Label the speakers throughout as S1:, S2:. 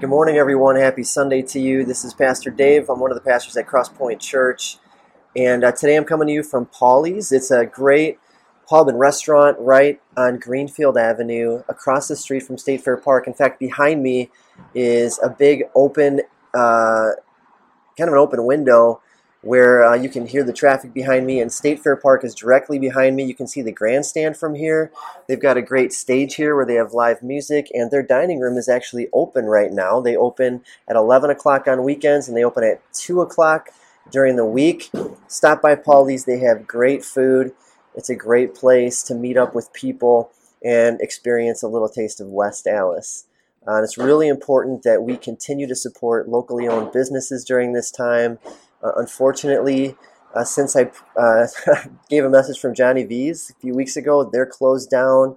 S1: Good morning, everyone. Happy Sunday to you. This is Pastor Dave. I'm one of the pastors at Crosspoint Church. And uh, today I'm coming to you from Paulie's. It's a great pub and restaurant right on Greenfield Avenue across the street from State Fair Park. In fact, behind me is a big open, uh, kind of an open window where uh, you can hear the traffic behind me, and State Fair Park is directly behind me. You can see the grandstand from here. They've got a great stage here where they have live music, and their dining room is actually open right now. They open at 11 o'clock on weekends, and they open at 2 o'clock during the week. Stop by Paulie's, they have great food. It's a great place to meet up with people and experience a little taste of West Allis. Uh, it's really important that we continue to support locally owned businesses during this time. Uh, unfortunately, uh, since I uh, gave a message from Johnny V's a few weeks ago, they're closed down.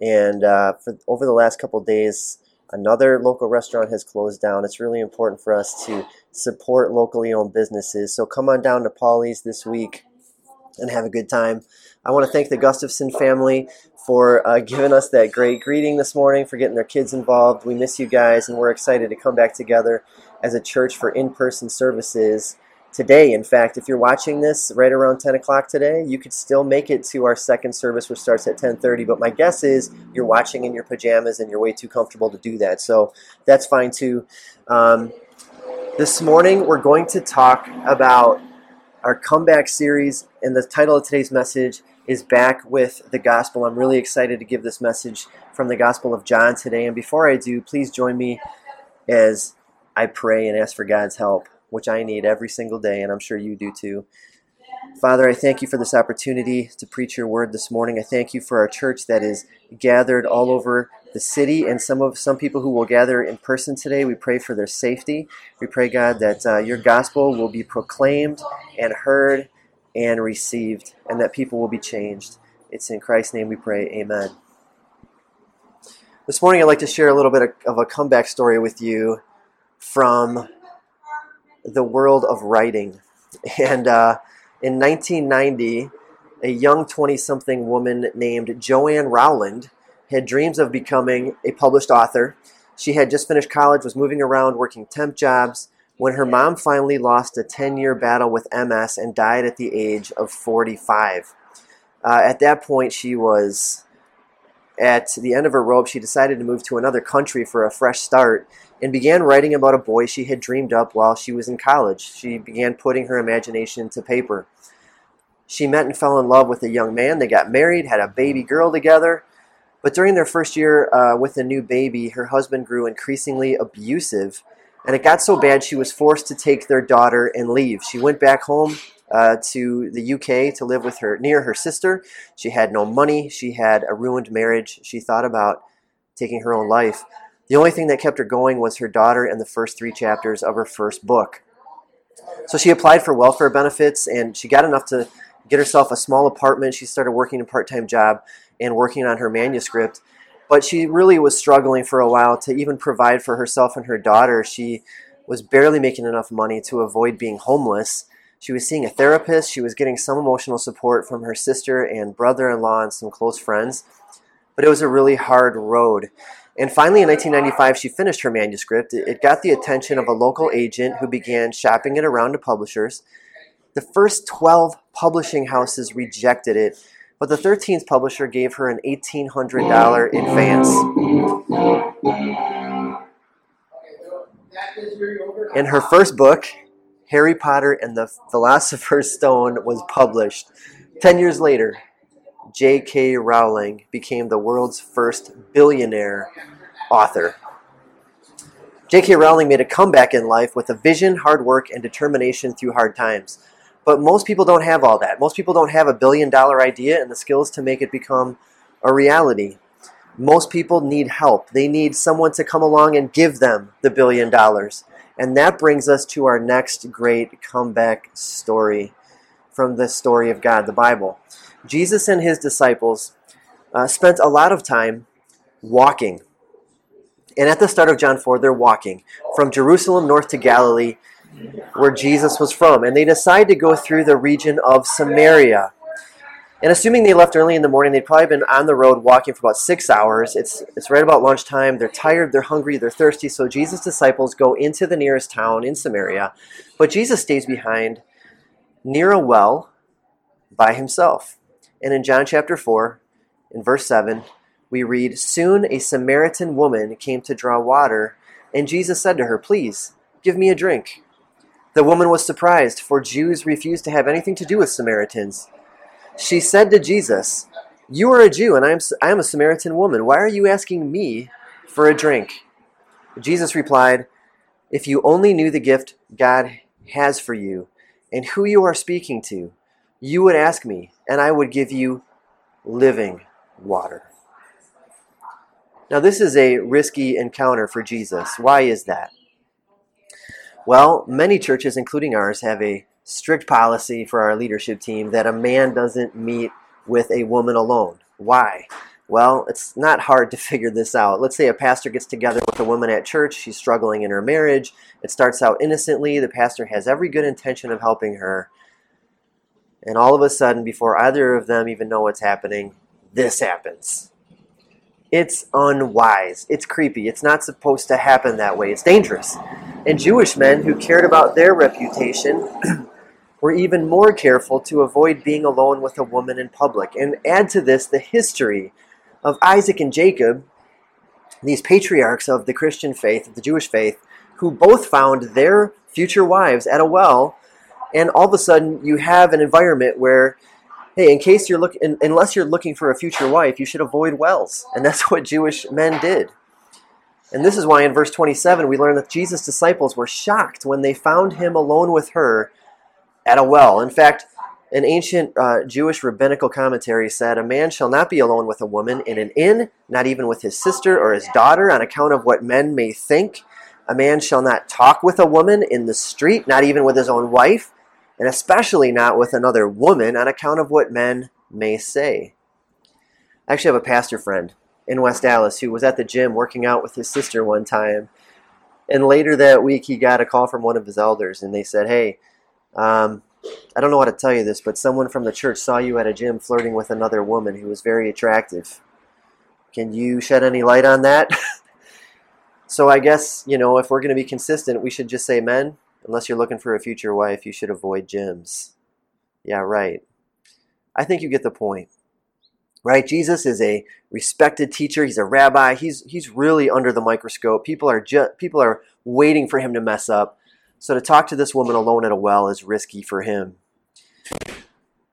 S1: And uh, for over the last couple days, another local restaurant has closed down. It's really important for us to support locally owned businesses. So come on down to Paulie's this week and have a good time. I want to thank the Gustafson family for uh, giving us that great greeting this morning, for getting their kids involved. We miss you guys, and we're excited to come back together as a church for in person services today. In fact, if you're watching this right around 10 o'clock today, you could still make it to our second service, which starts at 10:30. But my guess is you're watching in your pajamas and you're way too comfortable to do that. So that's fine too. Um, this morning, we're going to talk about our comeback series, and the title of today's message is Back with the Gospel. I'm really excited to give this message from the Gospel of John today. And before I do, please join me as I pray and ask for God's help which I need every single day, and I'm sure you do too. Father, I thank you for this opportunity to preach your word this morning. I thank you for our church that is gathered all over the city and some of some people who will gather in person today. We pray for their safety. We pray, God, that uh, your gospel will be proclaimed and heard and received, and that people will be changed. It's in Christ's name we pray. Amen. This morning, I'd like to share a little bit of a comeback story with you from the world of writing. And uh, in 1990, a young 20 something woman named Joanne Rowling had dreams of becoming a published author. She had just finished college, was moving around working temp jobs when her mom finally lost a 10 year battle with MS and died at the age of 45. Uh, at that point, she was at the end of her rope. She decided to move to another country for a fresh start and began writing about a boy she had dreamed up while she was in college. She began putting her imagination to paper. She met and fell in love with a young man. They got married, had a baby girl together. But during their first year uh, with a new baby, her husband grew increasingly abusive. And it got so bad she was forced to take their daughter and leave. She went back home uh, to the UK to live with her near her sister. She had no money. She had a ruined marriage. She thought about taking her own life. The only thing that kept her going was her daughter and the first three chapters of her first book. So she applied for welfare benefits and she got enough to get herself a small apartment. She started working a part time job and working on her manuscript. But she really was struggling for a while to even provide for herself and her daughter. She was barely making enough money to avoid being homeless. She was seeing a therapist. She was getting some emotional support from her sister and brother in law and some close friends. But it was a really hard road. And finally, in 1995, she finished her manuscript. It got the attention of a local agent who began shopping it around to publishers. The first 12 publishing houses rejected it, but the 13th publisher gave her an $1,800 advance. In her first book, Harry Potter and the Philosopher's Stone was published. Ten years later, J.K. Rowling became the world's first billionaire author. J.K. Rowling made a comeback in life with a vision, hard work, and determination through hard times. But most people don't have all that. Most people don't have a billion dollar idea and the skills to make it become a reality. Most people need help. They need someone to come along and give them the billion dollars. And that brings us to our next great comeback story from the story of God, the Bible. Jesus and his disciples uh, spent a lot of time walking. And at the start of John 4, they're walking from Jerusalem north to Galilee, where Jesus was from. And they decide to go through the region of Samaria. And assuming they left early in the morning, they'd probably been on the road walking for about six hours. It's, it's right about lunchtime. They're tired, they're hungry, they're thirsty. So Jesus' disciples go into the nearest town in Samaria. But Jesus stays behind near a well by himself. And in John chapter 4, in verse 7, we read Soon a Samaritan woman came to draw water, and Jesus said to her, Please, give me a drink. The woman was surprised, for Jews refused to have anything to do with Samaritans. She said to Jesus, You are a Jew, and I am, I am a Samaritan woman. Why are you asking me for a drink? Jesus replied, If you only knew the gift God has for you and who you are speaking to, you would ask me, and I would give you living water. Now, this is a risky encounter for Jesus. Why is that? Well, many churches, including ours, have a strict policy for our leadership team that a man doesn't meet with a woman alone. Why? Well, it's not hard to figure this out. Let's say a pastor gets together with a woman at church. She's struggling in her marriage. It starts out innocently. The pastor has every good intention of helping her. And all of a sudden, before either of them even know what's happening, this happens. It's unwise. It's creepy. It's not supposed to happen that way. It's dangerous. And Jewish men who cared about their reputation were even more careful to avoid being alone with a woman in public. And add to this the history of Isaac and Jacob, these patriarchs of the Christian faith, of the Jewish faith, who both found their future wives at a well. And all of a sudden, you have an environment where, hey, in case you're looking, unless you're looking for a future wife, you should avoid wells. And that's what Jewish men did. And this is why in verse 27 we learn that Jesus' disciples were shocked when they found him alone with her at a well. In fact, an ancient uh, Jewish rabbinical commentary said, A man shall not be alone with a woman in an inn, not even with his sister or his daughter, on account of what men may think. A man shall not talk with a woman in the street, not even with his own wife, and especially not with another woman, on account of what men may say. I actually have a pastor friend in West Dallas who was at the gym working out with his sister one time. And later that week, he got a call from one of his elders, and they said, Hey, um, I don't know how to tell you this, but someone from the church saw you at a gym flirting with another woman who was very attractive. Can you shed any light on that? so I guess, you know, if we're going to be consistent, we should just say, men, unless you're looking for a future wife, you should avoid gyms. Yeah, right. I think you get the point. Right? Jesus is a respected teacher. He's a rabbi. He's he's really under the microscope. People are just people are waiting for him to mess up. So to talk to this woman alone at a well is risky for him.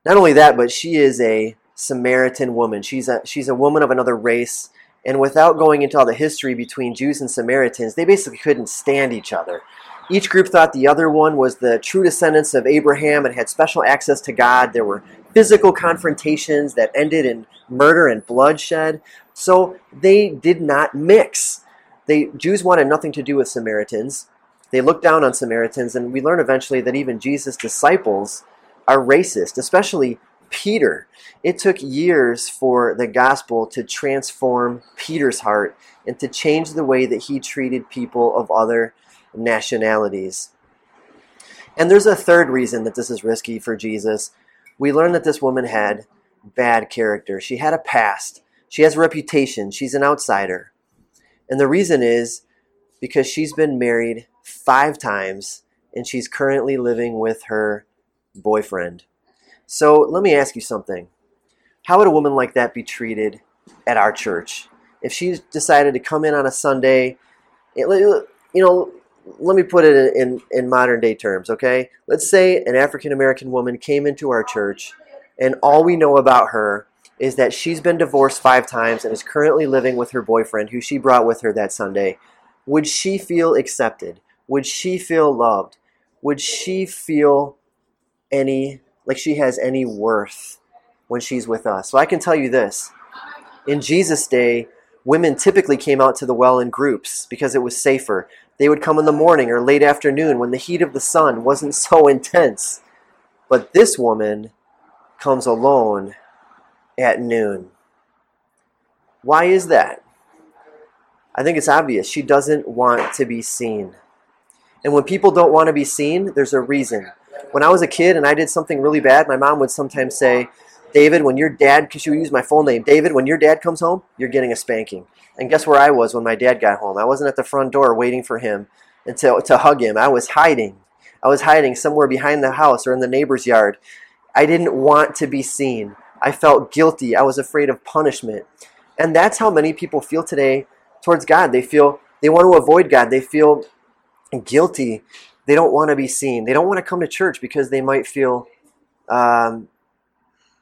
S1: Not only that, but she is a Samaritan woman. She's a, she's a woman of another race. And without going into all the history between Jews and Samaritans, they basically couldn't stand each other. Each group thought the other one was the true descendants of Abraham and had special access to God. There were physical confrontations that ended in murder and bloodshed. So they did not mix. They, Jews wanted nothing to do with Samaritans. They looked down on Samaritans, and we learn eventually that even Jesus' disciples are racist, especially Peter. It took years for the gospel to transform Peter's heart and to change the way that he treated people of other nationalities. And there's a third reason that this is risky for Jesus. We learn that this woman had bad character. She had a past. She has a reputation. She's an outsider. And the reason is because she's been married five times and she's currently living with her boyfriend. So let me ask you something. How would a woman like that be treated at our church? If she decided to come in on a Sunday, you know, let me put it in, in modern day terms, okay? Let's say an African American woman came into our church and all we know about her is that she's been divorced five times and is currently living with her boyfriend who she brought with her that Sunday. Would she feel accepted? would she feel loved? Would she feel any, like she has any worth when she's with us? So I can tell you this. In Jesus' day, women typically came out to the well in groups because it was safer. They would come in the morning or late afternoon when the heat of the sun wasn't so intense. But this woman comes alone at noon. Why is that? I think it's obvious. She doesn't want to be seen. And when people don't want to be seen, there's a reason. When I was a kid and I did something really bad, my mom would sometimes say, David, when your dad, because you use my full name, David, when your dad comes home, you're getting a spanking. And guess where I was when my dad got home? I wasn't at the front door waiting for him until to hug him. I was hiding. I was hiding somewhere behind the house or in the neighbor's yard. I didn't want to be seen. I felt guilty. I was afraid of punishment. And that's how many people feel today towards God. They feel they want to avoid God. They feel guilty. They don't want to be seen. They don't want to come to church because they might feel um,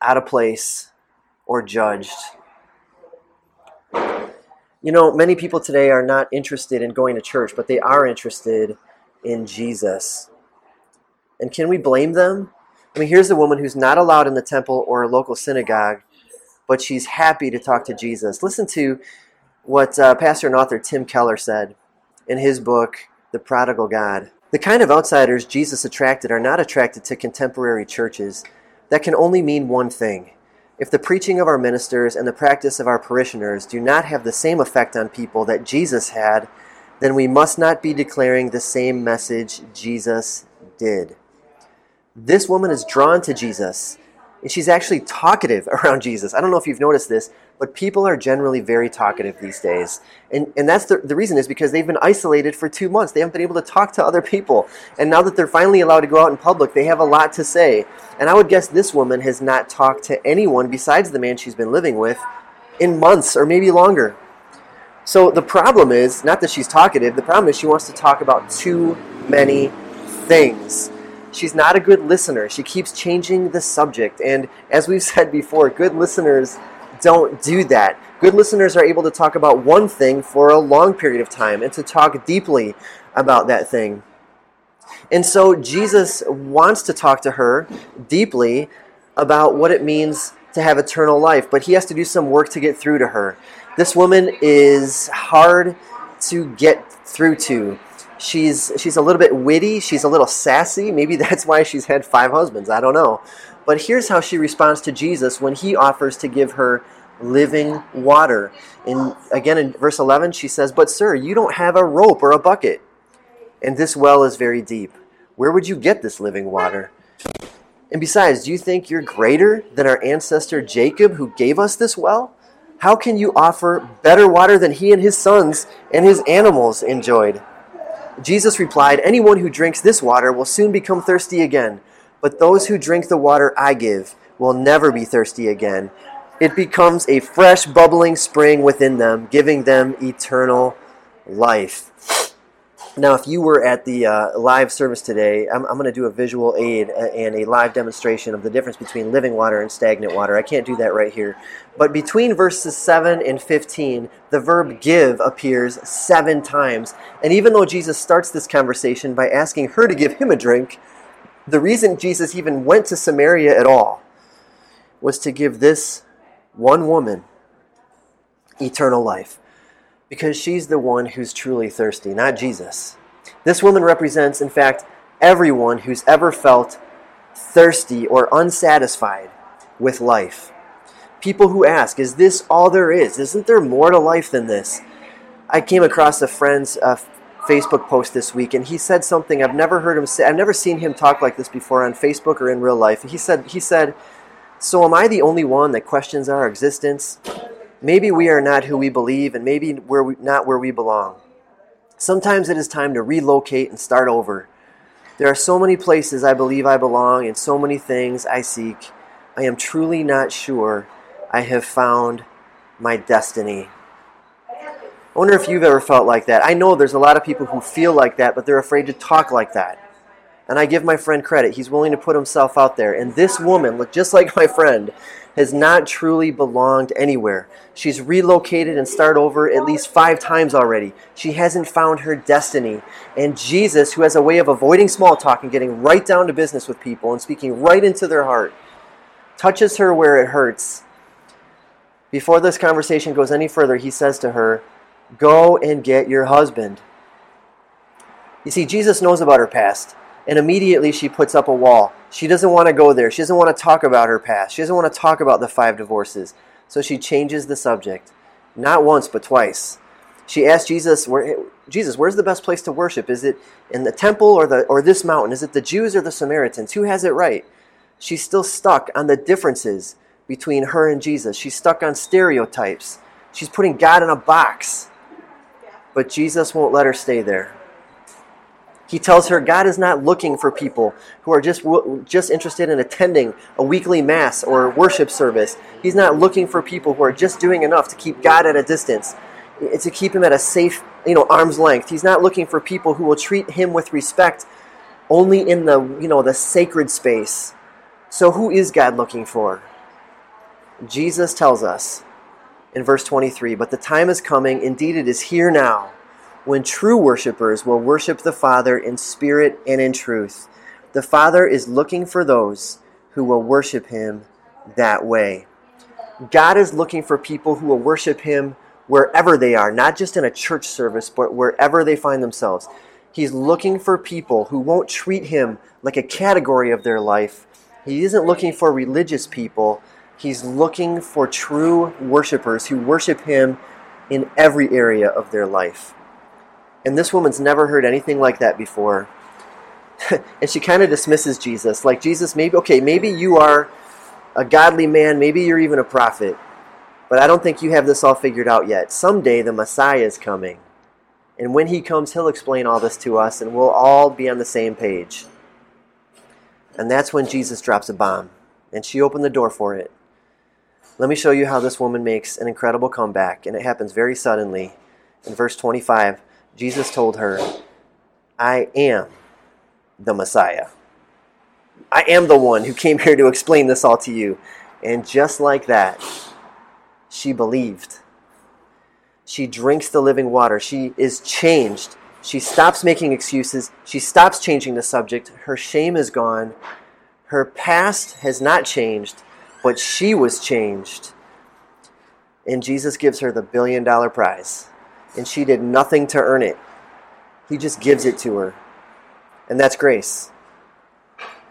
S1: out of place or judged. You know, many people today are not interested in going to church, but they are interested in Jesus. And can we blame them? I mean, here's a woman who's not allowed in the temple or a local synagogue, but she's happy to talk to Jesus. Listen to what uh, pastor and author Tim Keller said in his book, The Prodigal God. The kind of outsiders Jesus attracted are not attracted to contemporary churches. That can only mean one thing. If the preaching of our ministers and the practice of our parishioners do not have the same effect on people that Jesus had, then we must not be declaring the same message Jesus did. This woman is drawn to Jesus, and she's actually talkative around Jesus. I don't know if you've noticed this, but people are generally very talkative these days. And, and that's the, the reason is because they've been isolated for two months. They haven't been able to talk to other people. And now that they're finally allowed to go out in public, they have a lot to say. And I would guess this woman has not talked to anyone besides the man she's been living with in months or maybe longer. So the problem is not that she's talkative, the problem is she wants to talk about too many things. She's not a good listener. She keeps changing the subject. And as we've said before, good listeners don't do that. Good listeners are able to talk about one thing for a long period of time and to talk deeply about that thing. And so Jesus wants to talk to her deeply about what it means to have eternal life, but he has to do some work to get through to her. This woman is hard to get through to. She's she's a little bit witty, she's a little sassy. Maybe that's why she's had five husbands. I don't know. But here's how she responds to Jesus when he offers to give her living water. In again in verse 11 she says, "But sir, you don't have a rope or a bucket, and this well is very deep. Where would you get this living water?" And besides, do you think you're greater than our ancestor Jacob who gave us this well? How can you offer better water than he and his sons and his animals enjoyed? Jesus replied, Anyone who drinks this water will soon become thirsty again. But those who drink the water I give will never be thirsty again. It becomes a fresh, bubbling spring within them, giving them eternal life. Now, if you were at the uh, live service today, I'm, I'm going to do a visual aid and a live demonstration of the difference between living water and stagnant water. I can't do that right here. But between verses 7 and 15, the verb give appears seven times. And even though Jesus starts this conversation by asking her to give him a drink, the reason Jesus even went to Samaria at all was to give this one woman eternal life. Because she's the one who's truly thirsty, not Jesus. This woman represents, in fact, everyone who's ever felt thirsty or unsatisfied with life. People who ask, Is this all there is? Isn't there more to life than this? I came across a friend's uh, Facebook post this week, and he said something I've never heard him say. I've never seen him talk like this before on Facebook or in real life. He said, he said, "So am I the only one that questions our existence? Maybe we are not who we believe, and maybe we're not where we belong. Sometimes it is time to relocate and start over. There are so many places I believe I belong, and so many things I seek. I am truly not sure I have found my destiny." I wonder if you've ever felt like that. I know there's a lot of people who feel like that, but they're afraid to talk like that. And I give my friend credit. He's willing to put himself out there. And this woman, looked just like my friend, has not truly belonged anywhere. She's relocated and started over at least five times already. She hasn't found her destiny. And Jesus, who has a way of avoiding small talk and getting right down to business with people and speaking right into their heart, touches her where it hurts. Before this conversation goes any further, he says to her, Go and get your husband. You see, Jesus knows about her past, and immediately she puts up a wall. She doesn't want to go there. She doesn't want to talk about her past. She doesn't want to talk about the five divorces. So she changes the subject. Not once, but twice. She asks Jesus, Where, Jesus, where's the best place to worship? Is it in the temple or, the, or this mountain? Is it the Jews or the Samaritans? Who has it right? She's still stuck on the differences between her and Jesus. She's stuck on stereotypes. She's putting God in a box. But Jesus won't let her stay there. He tells her God is not looking for people who are just, just interested in attending a weekly mass or worship service. He's not looking for people who are just doing enough to keep God at a distance, eh, to keep him at a safe, you know, arm's length. He's not looking for people who will treat him with respect only in the, you know, the sacred space. So who is God looking for? Jesus tells us in verse 23, but the time is coming, indeed it is here now when true worshippers will worship the Father in spirit and in truth. The Father is looking for those who will worship Him that way. God is looking for people who will worship Him wherever they are, not just in a church service, but wherever they find themselves. He's looking for people who won't treat Him like a category of their life. He isn't looking for religious people. He's looking for true worshipers who worship Him in every area of their life. And this woman's never heard anything like that before. and she kind of dismisses Jesus. Like, Jesus, maybe, okay, maybe you are a godly man, maybe you're even a prophet, but I don't think you have this all figured out yet. Someday the Messiah is coming. And when he comes, he'll explain all this to us, and we'll all be on the same page. And that's when Jesus drops a bomb. And she opened the door for it. Let me show you how this woman makes an incredible comeback, and it happens very suddenly. In verse 25, Jesus told her, I am the Messiah. I am the one who came here to explain this all to you. And just like that, she believed. She drinks the living water. She is changed. She stops making excuses. She stops changing the subject. Her shame is gone. Her past has not changed, but she was changed. And Jesus gives her the billion dollar prize and she did nothing to earn it. He just gives it to her. And that's grace.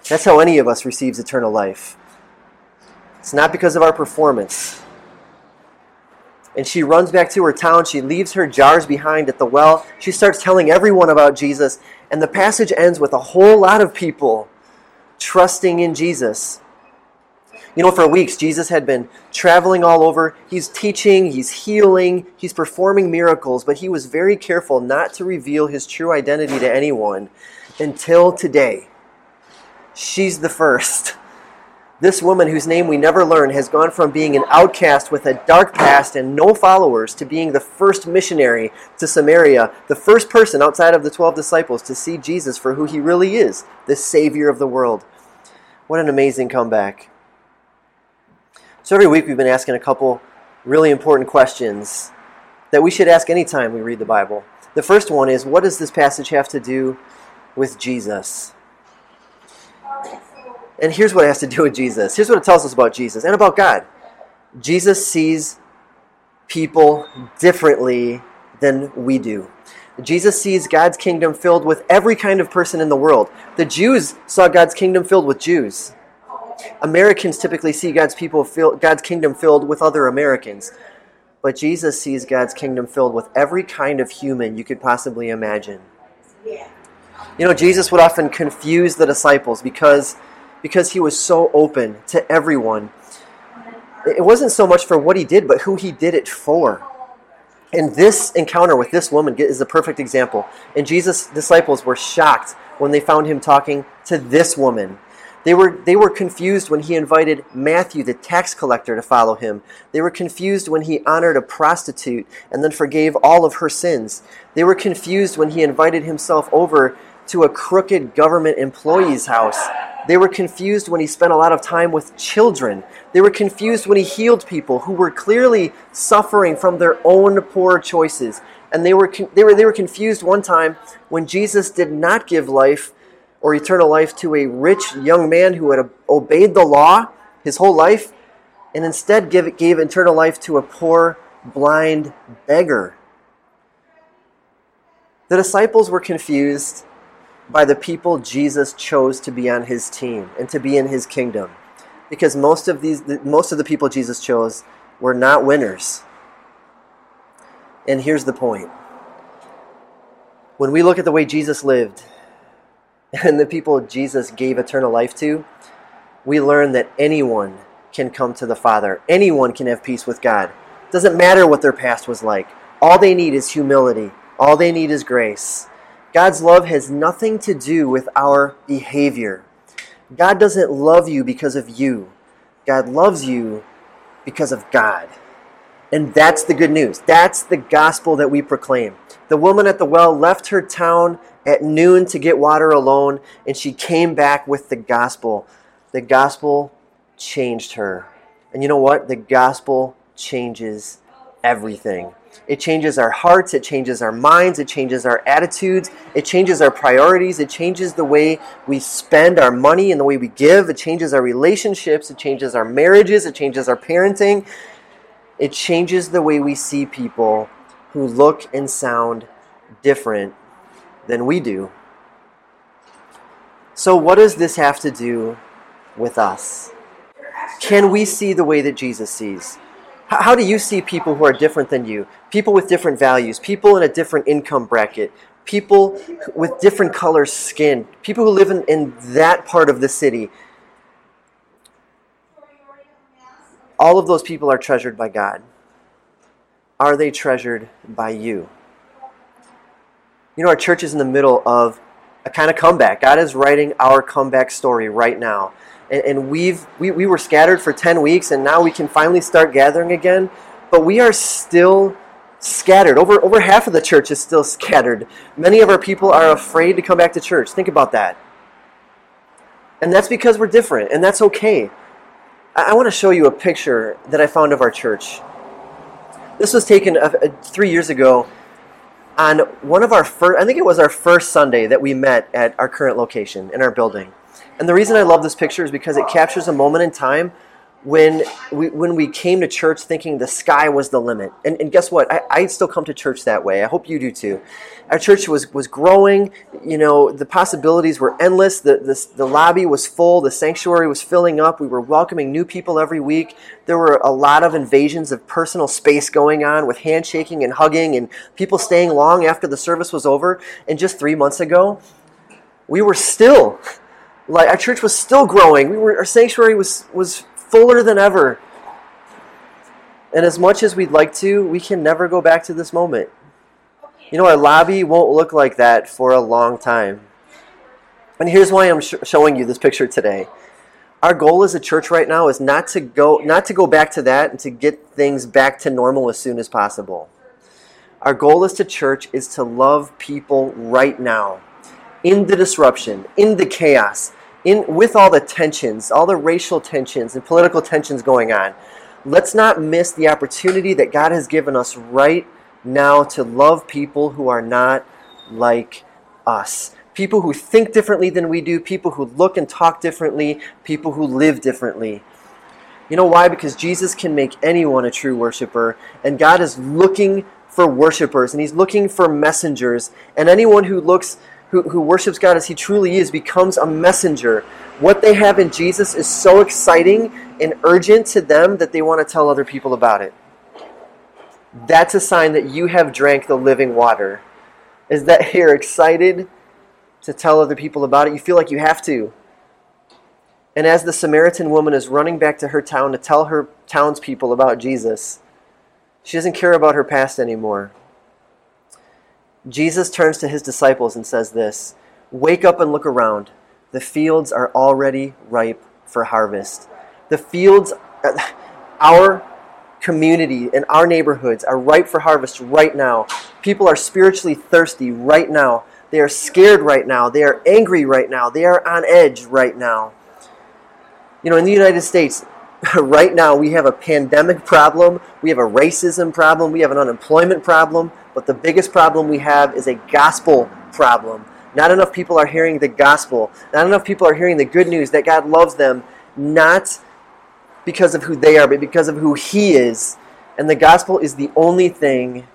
S1: That's how any of us receives eternal life. It's not because of our performance. And she runs back to her town. She leaves her jars behind at the well. She starts telling everyone about Jesus. And the passage ends with a whole lot of people trusting in Jesus. You know, for weeks, Jesus had been traveling all over. He's teaching, he's healing, he's performing miracles, but he was very careful not to reveal his true identity to anyone until today. She's the first. This woman, whose name we never learn, has gone from being an outcast with a dark past and no followers to being the first missionary to Samaria, the first person outside of the 12 disciples to see Jesus for who he really is, the Savior of the world. What an amazing comeback. So every week we've been asking a couple really important questions that we should ask anytime we read the Bible. The first one is what does this passage have to do with Jesus? And here's what it has to do with Jesus. Here's what it tells us about Jesus and about God. Jesus sees people differently than we do. Jesus sees God's kingdom filled with every kind of person in the world. The Jews saw God's kingdom filled with Jews. Americans typically see God's people fill, God's kingdom filled with other Americans. But Jesus sees God's kingdom filled with every kind of human you could possibly imagine. You know, Jesus would often confuse the disciples because, because he was so open to everyone. It wasn't so much for what he did, but who he did it for. And this encounter with this woman is a perfect example. And Jesus' disciples were shocked when they found him talking to this woman they were, they were confused when he invited Matthew, the tax collector, to follow him. They were confused when he honored a prostitute and then forgave all of her sins. They were confused when he invited himself over to a crooked government employee's house. They were confused when he spent a lot of time with children. They were confused when he healed people who were clearly suffering from their own poor choices. And they were, they were, they were confused one time when Jesus did not give life or eternal life to a rich young man who had obeyed the law his whole life and instead give, gave eternal life to a poor, blind beggar. The disciples were confused by the people Jesus chose to be on his team and to be in his kingdom. Because most of these most of the people Jesus chose were not winners. And here's the point. When we look at the way Jesus lived, and the people Jesus gave eternal life to, we learn that anyone can come to the Father. Anyone can have peace with God. Doesn't matter what their past was like. All they need is humility. All they need is grace. God's love has nothing to do with our behavior. God doesn't love you because of you. God loves you because of God. And that's the good news. That's the gospel that we proclaim. The woman at the well left her town at noon to get water alone, and she came back with the gospel. The gospel changed her. And you know what? The gospel changes everything. It changes our hearts, it changes our minds, it changes our attitudes, it changes our priorities, it changes the way we spend our money and the way we give, it changes our relationships, it changes our marriages, it changes our parenting, it changes the way we see people who look and sound different than we do. So, what does this have to do with us? Can we see the way that Jesus sees? How do you see people who are different than you? People with different values, people in a different income bracket, people with different color skin, people who live in, in that part of the city. All of those people are treasured by God. Are they treasured by you? You know, our church is in the middle of a kind of comeback. God is writing our comeback story right now. And, and we've, we, we were scattered for 10 weeks, and now we can finally start gathering again. But we are still scattered. Over, over half of the church is still scattered. Many of our people are afraid to come back to church. Think about that. And that's because we're different, and that's okay. I, I want to show you a picture that I found of our church. This was taken three years ago on one of our first, I think it was our first Sunday that we met at our current location in our building. And the reason I love this picture is because it captures a moment in time when we, when we came to church thinking the sky was the limit. And, and guess what? I, I still come to church that way. I hope you do too. Our church was, was growing. You know, the possibilities were endless. The, the, the lobby was full. The sanctuary was filling up. We were welcoming new people every week. There were a lot of invasions of personal space going on with handshaking and hugging and people staying long after the service was over. And just three months ago, we were still like our church was still growing. We were our sanctuary was was fuller than ever. And as much as we'd like to, we can never go back to this moment. You know, our lobby won't look like that for a long time. And here's why I'm sh- showing you this picture today. Our goal as a church right now is not to go not to go back to that and to get things back to normal as soon as possible. Our goal as a church is to love people right now in the disruption, in the chaos, in with all the tensions, all the racial tensions and political tensions going on, let's not miss the opportunity that God has given us right now to love people who are not like us. People who think differently than we do, people who look and talk differently, people who live differently. You know why? Because Jesus can make anyone a true worshiper, and God is looking for worshipers, and He's looking for messengers, and anyone who looks who, who worships God as He truly is becomes a messenger. What they have in Jesus is so exciting and urgent to them that they want to tell other people about it. That's a sign that you have drank the living water. Is that you're excited to tell other people about it? You feel like you have to. And as the Samaritan woman is running back to her town to tell her townspeople about Jesus, she doesn't care about her past anymore. Jesus turns to his disciples and says this Wake up and look around. The fields are already ripe for harvest. The fields, our community and our neighborhoods are ripe for harvest right now. People are spiritually thirsty right now. They are scared right now. They are angry right now. They are on edge right now. You know, in the United States, right now we have a pandemic problem, we have a racism problem, we have an unemployment problem, but the biggest problem we have is a gospel problem. Not enough people are hearing the gospel. Not enough people are hearing the good news that God loves them, not because of who they are, but because of who He is. And the gospel is the only thing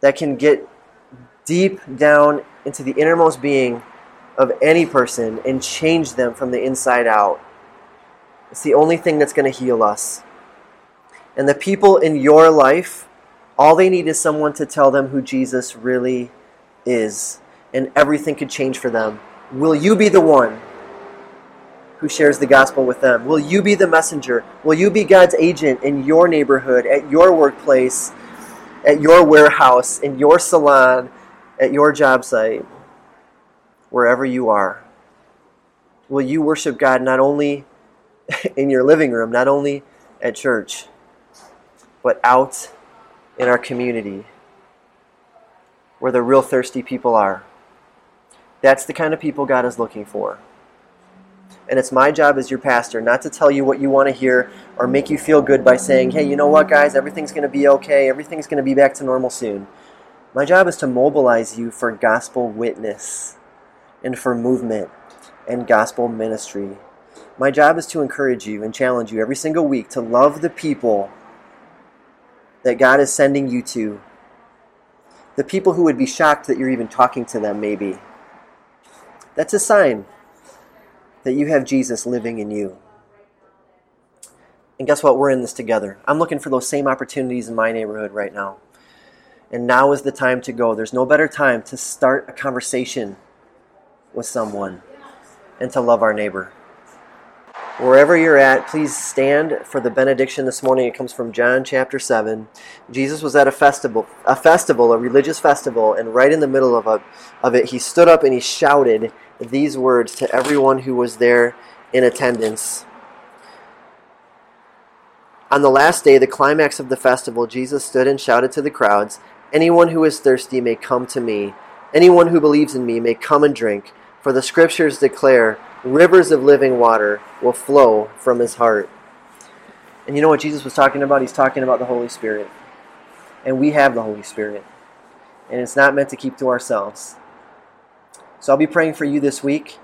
S1: that can get deep down into the innermost being of any person and change them from the inside out. It's the only thing that's going to heal us. And the people in your life all they need is someone to tell them who Jesus really is, and everything could change for them. Will you be the one who shares the gospel with them? Will you be the messenger? Will you be God's agent in your neighborhood, at your workplace, at your warehouse, in your salon, at your job site, wherever you are? Will you worship God not only in your living room, not only at church, but out in our community where the real thirsty people are? That's the kind of people God is looking for. And it's my job as your pastor not to tell you what you want to hear or make you feel good by saying, hey, you know what, guys, everything's going to be okay, everything's going to be back to normal soon. My job is to mobilize you for gospel witness and for movement and gospel ministry. My job is to encourage you and challenge you every single week to love the people that God is sending you to. The people who would be shocked that you're even talking to them, maybe. That's a sign that you have Jesus living in you. And guess what? We're in this together. I'm looking for those same opportunities in my neighborhood right now. And now is the time to go. There's no better time to start a conversation with someone and to love our neighbor. Wherever you're at, please stand for the benediction this morning. It comes from John chapter 7. Jesus was at a festival, a festival, a religious festival, and right in the middle of, a, of it, he stood up and he shouted, these words to everyone who was there in attendance. On the last day, the climax of the festival, Jesus stood and shouted to the crowds, Anyone who is thirsty may come to me. Anyone who believes in me may come and drink. For the scriptures declare, rivers of living water will flow from his heart. And you know what Jesus was talking about? He's talking about the Holy Spirit. And we have the Holy Spirit. And it's not meant to keep to ourselves. So I'll be praying for you this week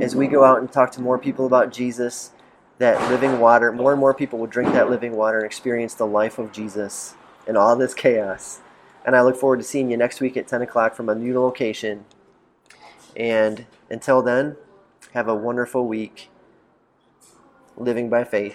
S1: as we go out and talk to more people about Jesus, that living water, more and more people will drink that living water and experience the life of Jesus in all this chaos. And I look forward to seeing you next week at 10 o'clock from a new location. And until then, have a wonderful week living by faith.